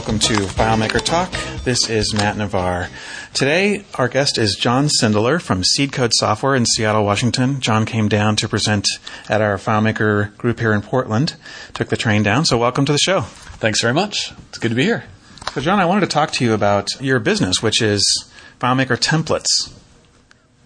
welcome to FileMaker Talk. This is Matt Navarre. Today, our guest is John Sindelar from SeedCode Software in Seattle, Washington. John came down to present at our FileMaker group here in Portland, took the train down, so welcome to the show. Thanks very much. It's good to be here. So, John, I wanted to talk to you about your business, which is FileMaker templates,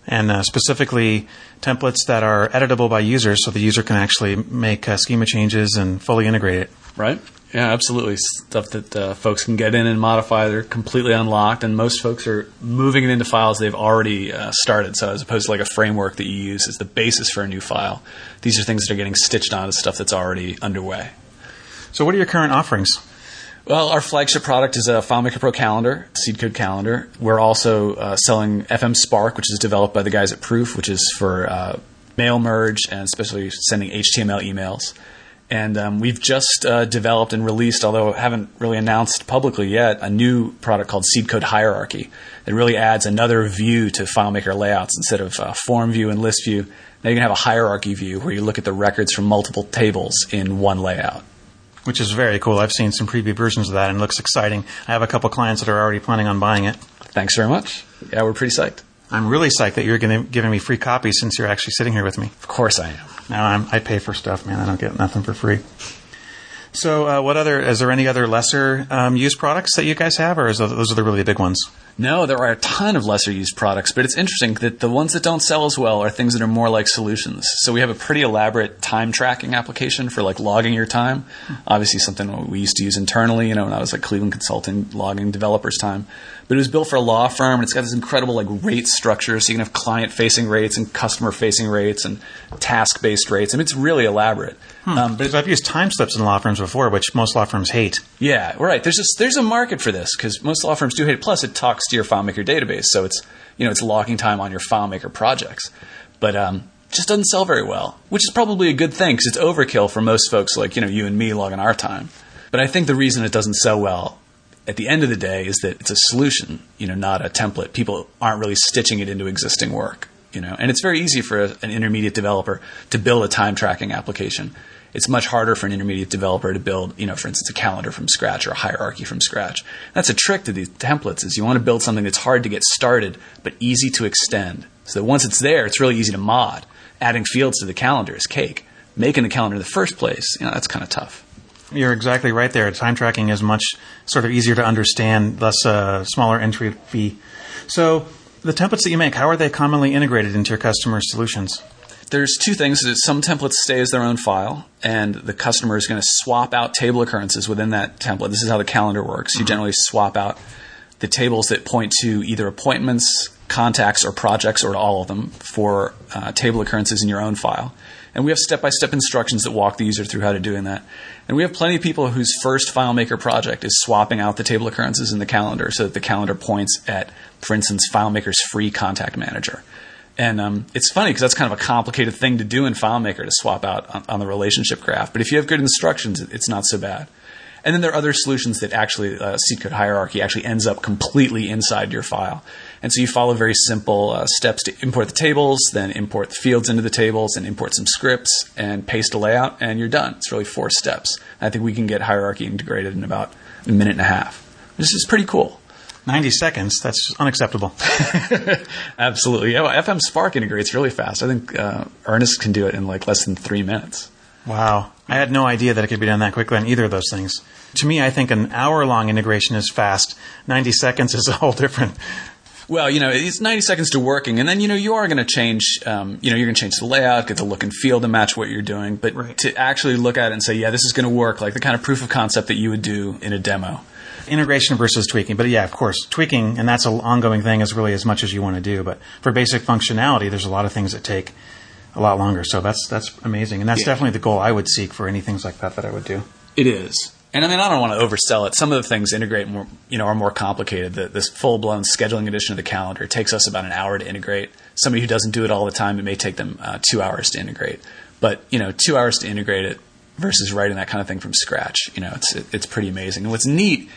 and uh, specifically templates that are editable by users so the user can actually make uh, schema changes and fully integrate it. Right? Yeah, absolutely. Stuff that uh, folks can get in and modify. They're completely unlocked, and most folks are moving it into files they've already uh, started. So, as opposed to like a framework that you use as the basis for a new file, these are things that are getting stitched onto stuff that's already underway. So, what are your current offerings? Well, our flagship product is a FileMaker Pro Calendar, SeedCode Calendar. We're also uh, selling FM Spark, which is developed by the guys at Proof, which is for uh, mail merge and especially sending HTML emails. And um, we've just uh, developed and released, although haven't really announced publicly yet, a new product called SeedCode Hierarchy It really adds another view to FileMaker layouts instead of uh, form view and list view. Now you can have a hierarchy view where you look at the records from multiple tables in one layout. Which is very cool. I've seen some preview versions of that and it looks exciting. I have a couple clients that are already planning on buying it. Thanks very much. Yeah, we're pretty psyched. I'm really psyched that you're giving me free copies since you're actually sitting here with me. Of course I am. Now I'm, I pay for stuff, man. I don't get nothing for free. So, uh, what other? Is there any other lesser um, used products that you guys have, or is those, those are the really big ones? No, there are a ton of lesser used products, but it's interesting that the ones that don't sell as well are things that are more like solutions. So we have a pretty elaborate time tracking application for like logging your time. Obviously, something we used to use internally. You know, when I was like Cleveland Consulting, logging developers' time. But it was built for a law firm, and it's got this incredible like rate structure. So you can have client-facing rates and customer-facing rates and task-based rates. I mean, it's really elaborate. Hmm. Um, but I've used Timeslips in law firms before, which most law firms hate. Yeah, right. There's just there's a market for this because most law firms do hate it. Plus, it talks to your FileMaker database, so it's you know it's logging time on your FileMaker projects. But um, just doesn't sell very well, which is probably a good thing because it's overkill for most folks like you know you and me logging our time. But I think the reason it doesn't sell well at the end of the day is that it's a solution, you know, not a template. People aren't really stitching it into existing work, you know, and it's very easy for a, an intermediate developer to build a time tracking application. It's much harder for an intermediate developer to build, you know, for instance, a calendar from scratch or a hierarchy from scratch. That's a trick to these templates is you want to build something that's hard to get started but easy to extend. So that once it's there, it's really easy to mod. Adding fields to the calendar is cake. Making the calendar in the first place, you know, that's kind of tough. You're exactly right there. Time tracking is much sort of easier to understand, thus a smaller entry fee. So, the templates that you make, how are they commonly integrated into your customers' solutions? There's two things. Some templates stay as their own file, and the customer is going to swap out table occurrences within that template. This is how the calendar works. You mm-hmm. generally swap out the tables that point to either appointments, contacts, or projects, or to all of them for uh, table occurrences in your own file. And we have step by step instructions that walk the user through how to doing that. And we have plenty of people whose first FileMaker project is swapping out the table occurrences in the calendar so that the calendar points at, for instance, FileMaker's free contact manager. And um, it's funny because that's kind of a complicated thing to do in FileMaker to swap out on, on, the relationship graph. But if you have good instructions, it's not so bad. And then there are other solutions that actually, uh, SeedCode hierarchy actually ends up completely inside your file. And so you follow very simple uh, steps to import the tables, then import the fields into the tables, and import some scripts, and paste a layout, and you're done. It's really four steps. I think we can get hierarchy integrated in about a minute and a half. This is pretty cool. 90 seconds, that's unacceptable. Absolutely. Yeah, well, FM Spark integrates really fast. I think uh, Ernest can do it in like less than three minutes. Wow. I had no idea that it could be done that quickly on either of those things. To me, I think an hour long integration is fast. 90 seconds is a whole different well, you know, it's 90 seconds to working, and then you know you are going to change. Um, you know, you're going to change the layout, get the look and feel to match what you're doing. But right. to actually look at it and say, yeah, this is going to work, like the kind of proof of concept that you would do in a demo. Integration versus tweaking, but yeah, of course, tweaking, and that's an ongoing thing, is really as much as you want to do. But for basic functionality, there's a lot of things that take a lot longer. So that's that's amazing, and that's yeah. definitely the goal I would seek for any things like that that I would do. It is. And I mean, I don't want to oversell it. Some of the things integrate more, you know, are more complicated. The, this full blown scheduling edition of the calendar takes us about an hour to integrate. Somebody who doesn't do it all the time, it may take them uh, two hours to integrate. But you know, two hours to integrate it versus writing that kind of thing from scratch, you know, it's it, it's pretty amazing. And what's neat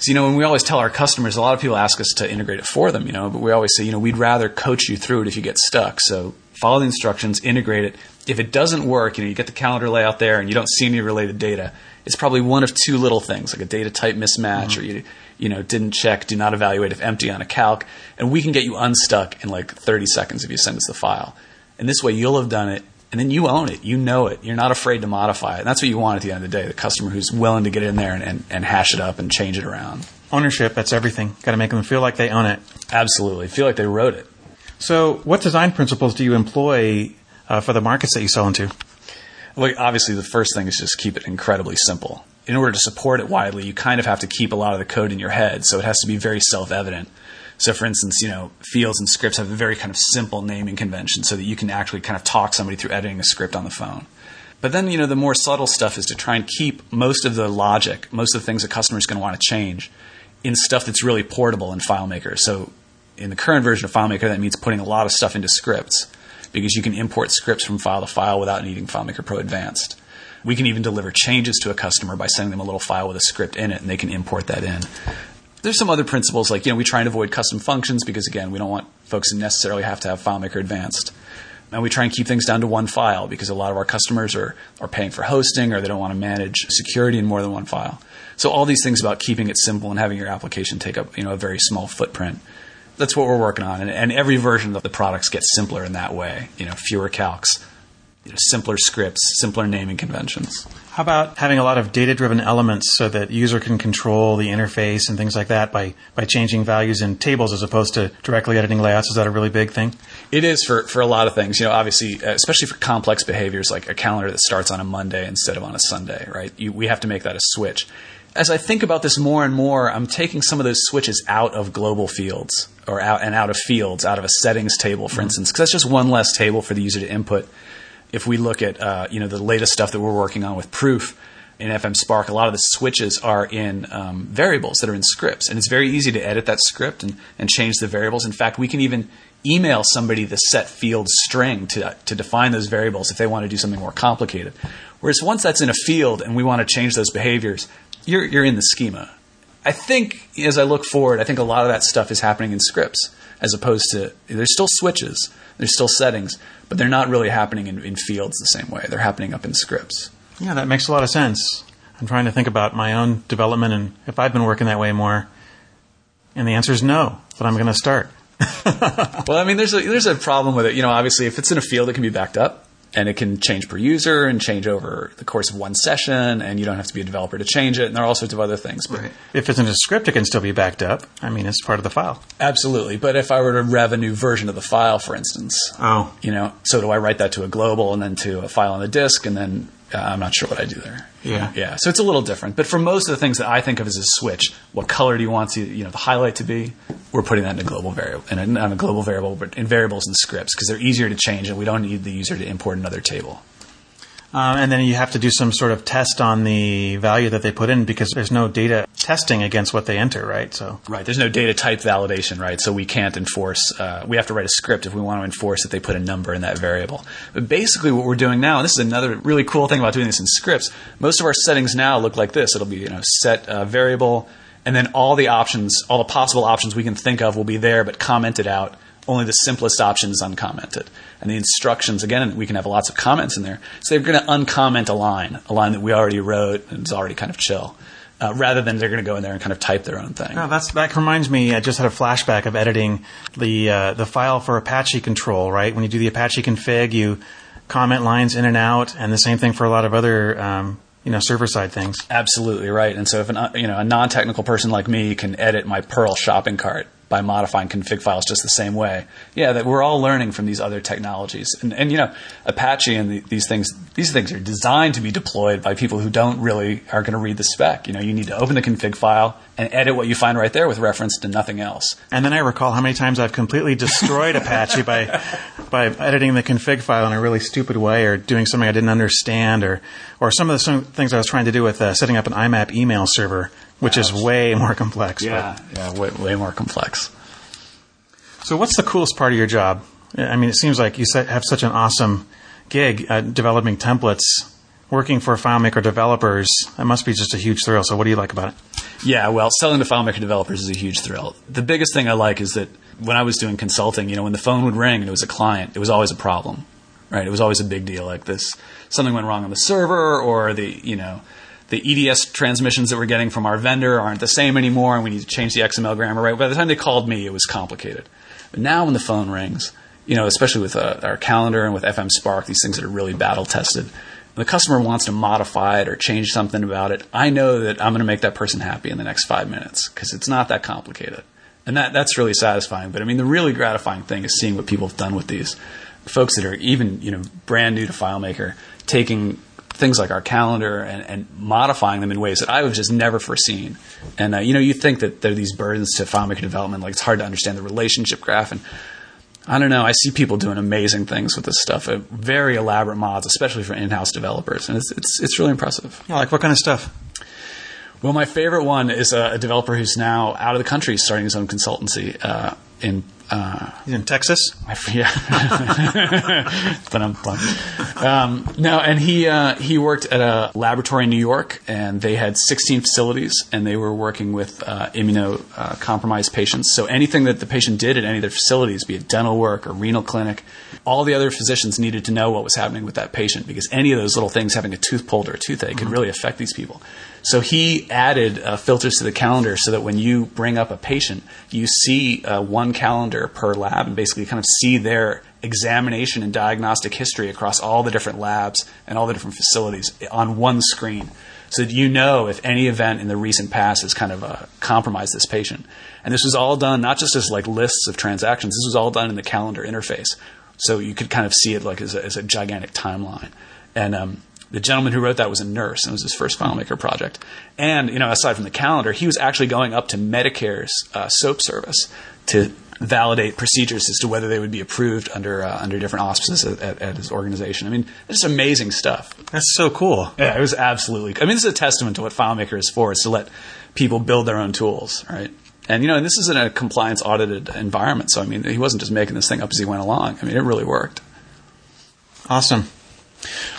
is, you know, when we always tell our customers, a lot of people ask us to integrate it for them, you know, but we always say, you know, we'd rather coach you through it if you get stuck. So follow the instructions, integrate it. If it doesn't work, you know, you get the calendar layout there and you don't see any related data it's probably one of two little things, like a data type mismatch, or mm-hmm. you you know didn't check, do not evaluate if empty on a calc, and we can get you unstuck in like 30 seconds if you send us the file. And this way, you'll have done it, and then you own it, you know it, you're not afraid to modify it. And that's what you want at the end of the day, the customer who's willing to get in there and, and, and hash it up and change it around. Ownership, that's everything. Got to make them feel like they own it. Absolutely, feel like they wrote it. So, what design principles do you employ uh, for the markets that you sell into? Well, obviously, the first thing is just keep it incredibly simple. In order to support it widely, you kind of have to keep a lot of the code in your head, so it has to be very self evident. So, for instance, you know, fields and scripts have a very kind of simple naming convention so that you can actually kind of talk somebody through editing a script on the phone. But then, you know, the more subtle stuff is to try and keep most of the logic, most of the things a customer is going to want to change in stuff that's really portable in FileMaker. So, in the current version of FileMaker, that means putting a lot of stuff into scripts because you can import scripts from file to file without needing FileMaker Pro Advanced. We can even deliver changes to a customer by sending them a little file with a script in it, and they can import that in. There's some other principles, like you know, we try and avoid custom functions because again, we don't want folks to necessarily have to have FileMaker Advanced. And we try and keep things down to one file because a lot of our customers are, are paying for hosting or they don't want to manage security in more than one file. So all these things about keeping it simple and having your application take up you know a very small footprint that's what we're working on. And, and, every version of the products gets simpler in that way. You know, fewer calcs, simpler scripts, simpler naming conventions. How about having a lot of data-driven elements so that user can control the interface and things like that by, by changing values in tables as opposed to directly editing layouts? Is that a really big thing? It is for, for a lot of things. You know, obviously, uh, especially for complex behaviors like a calendar that starts on a Monday instead of on a Sunday, right? You, we have to make that a switch as I think about this more and more, I'm taking some of those switches out of global fields or out and out of fields, out of a settings table, for mm-hmm. instance, because that's just one less table for the user to input. If we look at uh, you know the latest stuff that we're working on with Proof in FM Spark, a lot of the switches are in um, variables that are in scripts, and it's very easy to edit that script and, and change the variables. In fact, we can even email somebody the set field string to to define those variables if they want to do something more complicated. Whereas once that's in a field and we want to change those behaviors, you're you're in the schema. I think as I look forward, I think a lot of that stuff is happening in scripts as opposed to there's still switches, there's still settings, but they're not really happening in, in fields the same way. They're happening up in scripts. Yeah, that makes a lot of sense. I'm trying to think about my own development and if I've been working that way more. And the answer is no, but I'm going to start. well, I mean, there's a, there's a problem with it. You know, obviously, if it's in a field, it can be backed up and it can change per user and change over the course of one session, and you don't have to be a developer to change it, and there are all sorts of other things. But right. if it's in a script, it can still be backed up. I mean, it's part of the file. Absolutely. But if I were to rev a new version of the file, for instance, oh, you know, so do I write that to a global and then to a file on the disk, and then I'm not sure what I do there. Yeah. Yeah. So it's a little different. But for most of the things that I think of as a switch, what color do you want to, you know, the highlight to be? We're putting that in a global variable, in a, not a global variable, but in variables and scripts because they're easier to change and we don't need the user to import another table. Um, and then you have to do some sort of test on the value that they put in because there's no data testing against what they enter, right? So right, there's no data type validation, right? So we can't enforce. Uh, we have to write a script if we want to enforce that they put a number in that variable. But basically, what we're doing now, and this is another really cool thing about doing this in scripts. Most of our settings now look like this. It'll be you know set uh, variable, and then all the options, all the possible options we can think of will be there, but commented out only the simplest option is uncommented. And the instructions, again, we can have lots of comments in there. So they're going to uncomment a line, a line that we already wrote and is already kind of chill. Uh, rather than they're going to go in there and kind of type their own thing. Oh, that's, that reminds me. I just had a flashback of editing the uh, the file for Apache control. Right when you do the Apache config, you comment lines in and out, and the same thing for a lot of other um, you know server side things. Absolutely right. And so if an, uh, you know a non technical person like me can edit my Perl shopping cart by modifying config files just the same way. Yeah, that we're all learning from these other technologies. And, and you know, Apache and the, these things, these things are designed to be deployed by people who don't really are going to read the spec. You know, you need to open the config file and edit what you find right there with reference to nothing else. And then I recall how many times I've completely destroyed Apache by by editing the config file in a really stupid way or doing something I didn't understand or or some of the things I was trying to do with uh, setting up an IMAP email server which is way more complex. Yeah, but. yeah, way, way more complex. So, what's the coolest part of your job? I mean, it seems like you have such an awesome gig at developing templates, working for FileMaker developers. That must be just a huge thrill. So, what do you like about it? Yeah, well, selling to FileMaker developers is a huge thrill. The biggest thing I like is that when I was doing consulting, you know, when the phone would ring and it was a client, it was always a problem, right? It was always a big deal like this. Something went wrong on the server, or the, you know, the EDS transmissions that we're getting from our vendor aren't the same anymore, and we need to change the XML grammar. Right. By the time they called me, it was complicated. But now, when the phone rings, you know, especially with uh, our calendar and with FM Spark, these things that are really battle tested. The customer wants to modify it or change something about it. I know that I'm going to make that person happy in the next five minutes because it's not that complicated, and that that's really satisfying. But I mean, the really gratifying thing is seeing what people have done with these folks that are even you know brand new to FileMaker, taking things like our calendar and, and, modifying them in ways that I have just never foreseen. And uh, you know, you think that there are these burdens to FileMaker development, like it's hard to understand the relationship graph, and I don't know. I see people doing amazing things with this stuff, uh, very elaborate mods, especially for in-house developers, and it's it's it's really impressive. Yeah, like what kind of stuff? Well, my favorite one is a, a developer who's now out of the country, starting his own consultancy uh, in uh, He's in Texas. Yeah, but I'm um, no, and he uh, he worked at a laboratory in New York, and they had 16 facilities, and they were working with uh, immunocompromised patients. So anything that the patient did at any of their facilities, be it dental work or renal clinic, all the other physicians needed to know what was happening with that patient because any of those little things, having a tooth pulled or a toothache, mm-hmm. could really affect these people. So he added uh, filters to the calendar so that when you bring up a patient, you see uh, one calendar per lab and basically kind of see their examination and diagnostic history across all the different labs and all the different facilities on one screen. So that you know if any event in the recent past has kind of uh, compromised this patient. And this was all done not just as like lists of transactions. This was all done in the calendar interface, so you could kind of see it like as a, as a gigantic timeline. And um, the gentleman who wrote that was a nurse, and it was his first FileMaker project. And you know, aside from the calendar, he was actually going up to Medicare's uh, SOAP service to validate procedures as to whether they would be approved under uh, under different auspices at, at, his organization. I mean, it's amazing stuff. That's so cool. Yeah, it was absolutely. I mean, this is a testament to what FileMaker is for: is to let people build their own tools, right? And you know, and this is in a compliance audited environment. So I mean, he wasn't just making this thing up as he went along. I mean, it really worked. Awesome.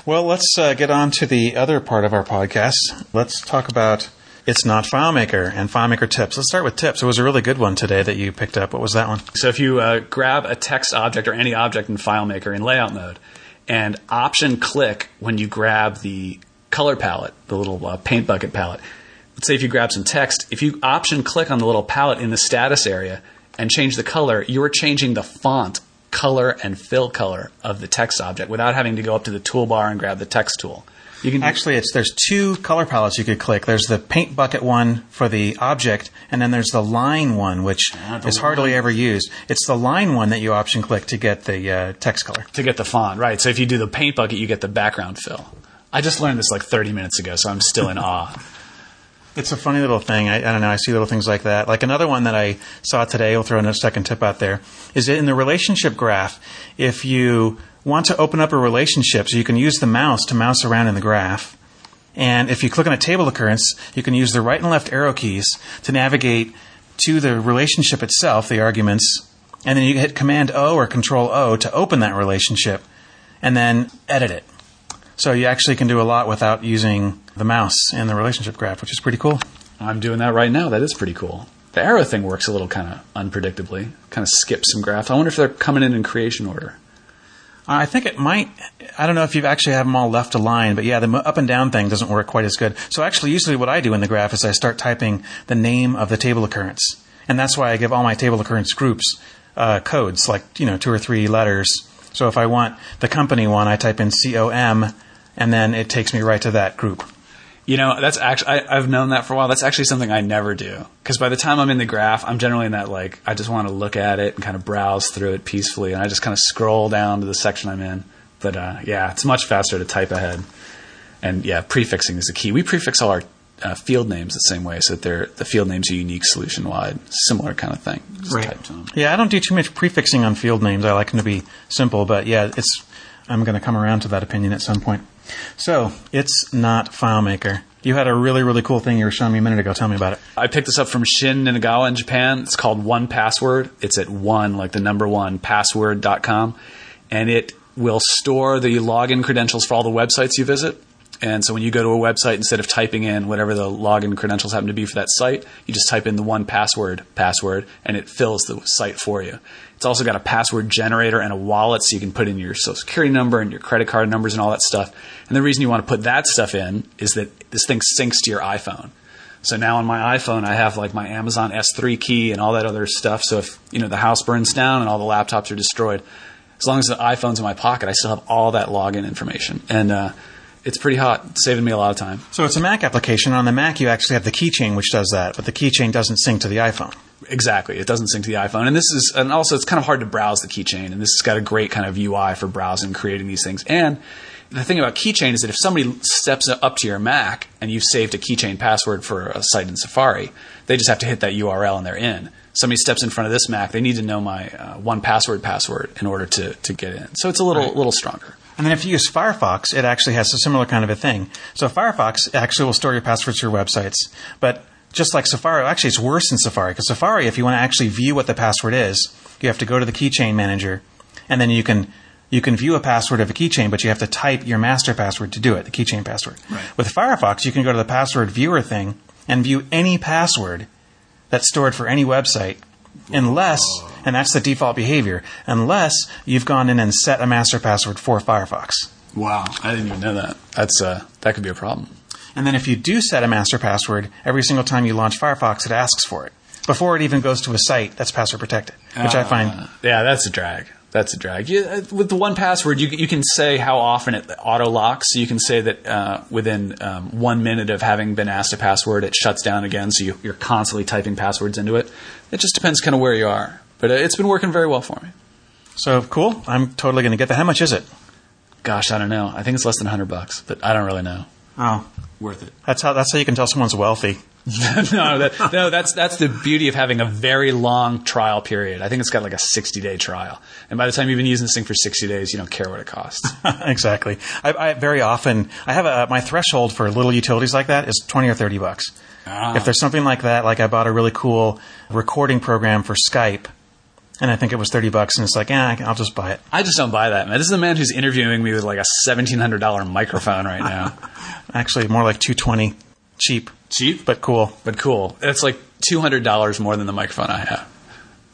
Well, let's uh, get on to the other part of our podcast. Let's talk about It's Not FileMaker and FileMaker tips. Let's start with tips. It was a really good one today that you picked up. What was that one? So if you uh, grab a text object or any object in FileMaker in layout mode and option click when you grab the color palette, the little uh, paint bucket palette, let's say if you grab some text, if you option click on the little palette in the status area and change the color, you are changing the font color and fill color of the text object without having to go up to the toolbar and grab the text tool. You can actually it's there's two color palettes you could click. There's the paint bucket one for the object, and then there's the line one, which yeah, is hardly ever used. It's the line one that you option click to get the uh, text color to get the font right. So if you do the paint bucket, you get the background fill. I just learned this like 30 minutes ago, so I'm still in awe. It's a funny little thing. I, I, don't know. I see little things like that. Like another one that I saw today, I'll throw a second tip out there, is in the relationship graph, if you want to open up a relationship, so you can use the mouse to mouse around in the graph. And if you click on a table occurrence, you can use the right and left arrow keys to navigate to the relationship itself, the arguments, and then you hit Command O or Control O to open that relationship, and then edit it. So you actually can do a lot without using the mouse in the relationship graph, which is pretty cool. I'm doing that right now. That is pretty cool. The arrow thing works a little kind of unpredictably, kind of skips some graphs. I wonder if they're coming in in creation order. I think it might. I don't know if you actually have them all left aligned, but yeah, the up and down thing doesn't work quite as good. So actually, usually what I do in the graph is I start typing the name of the table occurrence, and that's why I give all my table occurrence groups uh, codes, like you know two or three letters. So if I want the company one, I type in COM and then it takes me right to that group. You know, that's actually I, have known that for a while. That's actually something I never do because by the time I'm in the graph, I'm generally in that like I just want to look at it and kind of browse through it peacefully, and I just kind of scroll down to the section I'm in. But uh, yeah, it's much faster to type ahead, and yeah, prefixing is the key. We prefix all our uh, field names the same way, so that they're the field names are unique solution wide, similar kind of thing. Just right. Yeah, I don't do too much prefixing on field names. I like them to be simple, but yeah, it's I'm going to come around to that opinion at some point. So it's not FileMaker. You had a really, really cool thing you were showing me a minute ago. Tell me about it. I picked this up from Shin Ninagawa in Japan. It's called 1Password. It's at one, like the number one, password.com. And it will store the login credentials for all the websites you visit. And so when you go to a website, instead of typing in whatever the login credentials happen to be for that site, you just type in the 1Password password, and it fills the site for you. It's also got a password generator and a wallet, so you can put in your social security number and your credit card numbers and all that stuff. And the reason you want to put that stuff in is that this thing syncs to your iPhone. So now on my iPhone, I have like my Amazon S3 key and all that other stuff. So if you know the house burns down and all the laptops are destroyed, as long as the iPhone's in my pocket, I still have all that login information, and uh, it's pretty hot, saving me a lot of time. So it's a Mac application. On the Mac, you actually have the keychain, which does that, but the keychain doesn't sync to the iPhone. Exactly, it doesn't sync to the iPhone, and this is, and also it's kind of hard to browse the keychain, and this has got a great kind of UI for browsing, creating these things, and the thing about keychain is that if somebody steps up to your Mac and you've saved a keychain password for a site in Safari, they just have to hit that URL and they're in. Somebody steps in front of this Mac, they need to know my uh, 1Password password in order to, to get in. So it's a little Right. little stronger. And then if you use Firefox, it actually has a similar kind of a thing. So Firefox actually will store your passwords to your websites, but just like Safari, actually it's worse than Safari because Safari, if you want to actually view what the password is, you have to go to the keychain manager, and then you can you can view a password of a keychain, but you have to type your master password to do it, the keychain password. Right. With Firefox, you can go to the password viewer thing and view any password that's stored for any website, unless, and that's the default behavior, unless you've gone in and set a master password for Firefox. Wow, I didn't even know that. That's uh, that could be a problem. And then if you do set a master password, every single time you launch Firefox, it asks for it before it even goes to a site that's password protected, which I find Uh, yeah, that's a drag. That's a drag. You, uh, with the 1Password, you, you can say how often it auto locks. So you can say that uh, within um, one minute of having been asked a password, it shuts down again. So you, you're constantly typing passwords into it. It just depends kind of where you are. But uh, it's been working very well for me. so cool. I'm totally going to get that. How much is it? Gosh, I don't know. I think it's less than 100 bucks, but I don't really know. Oh, Worth it. that's how that's how you can tell someone's wealthy. no, that, no, that's that's the beauty of having a very long trial period. I think it's got like a 60 day trial, and by the time you've been using this thing for 60 days, you don't care what it costs. exactly. I, I very often I have a my threshold for little utilities like that is twenty or thirty bucks. Ah. If there's something like that, like I bought a really cool recording program for Skype, and I think it was thirty bucks, and it's like, yeah, I'll just buy it. I just don't buy that, man. This is a man who's interviewing me with like a seventeen hundred dollar microphone right now. Actually, more like two twenty, cheap Cheap, but cool. but cool. It's like two hundred dollars more than the microphone I have.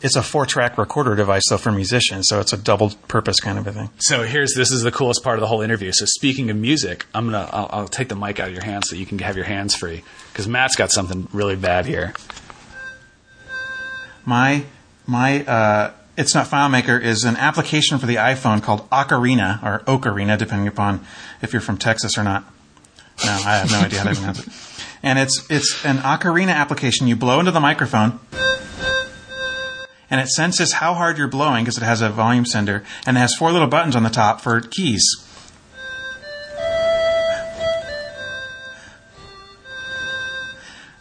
It's a four track recorder device though for musicians, so it's a double purpose kind of a thing. So here's this is the coolest part of the whole interview. So speaking of music, I'm gonna I'll, I'll take the mic out of your hands so you can have your hands free because Matt's got something really bad here. My my uh, it's not FileMaker is an application for the iPhone called Ocarina or Ocarina, depending upon if you're from Texas or not. No, I have no idea how to pronounce it. And it's it's an Ocarina application. You blow into the microphone, and it senses how hard you're blowing because it has a volume sender, and it has four little buttons on the top for keys.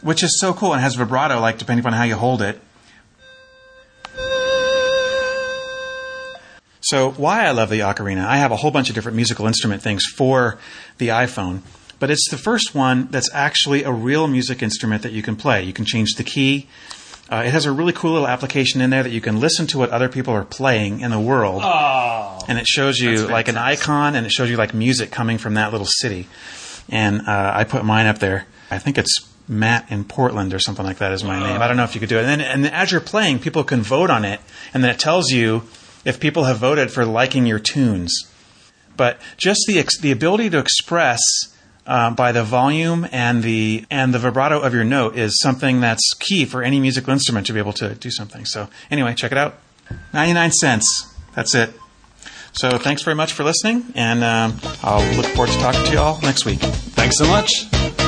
Which is so cool and has vibrato, like depending upon how you hold it. So, why I love the ocarina, I have a whole bunch of different musical instrument things for the iPhone, but it's the first one that's actually a real music instrument that you can play. You can change the key. Uh, it has a really cool little application in there that you can listen to what other people are playing in the world. Oh, and it shows you like an icon and it shows you like music coming from that little city. And uh, I put mine up there. I think it's Matt in Portland or something like that is my name. I don't know if you could do it. And then, and as you're playing, people can vote on it, and then it tells you if people have voted for liking your tunes. But just the ex- the ability to express um, by the volume and the and the vibrato of your note is something that's key for any musical instrument to be able to do something. So anyway, check it out. Ninety nine cents. That's it. So thanks very much for listening, and um, I'll look forward to talking to you all next week. thanks so much.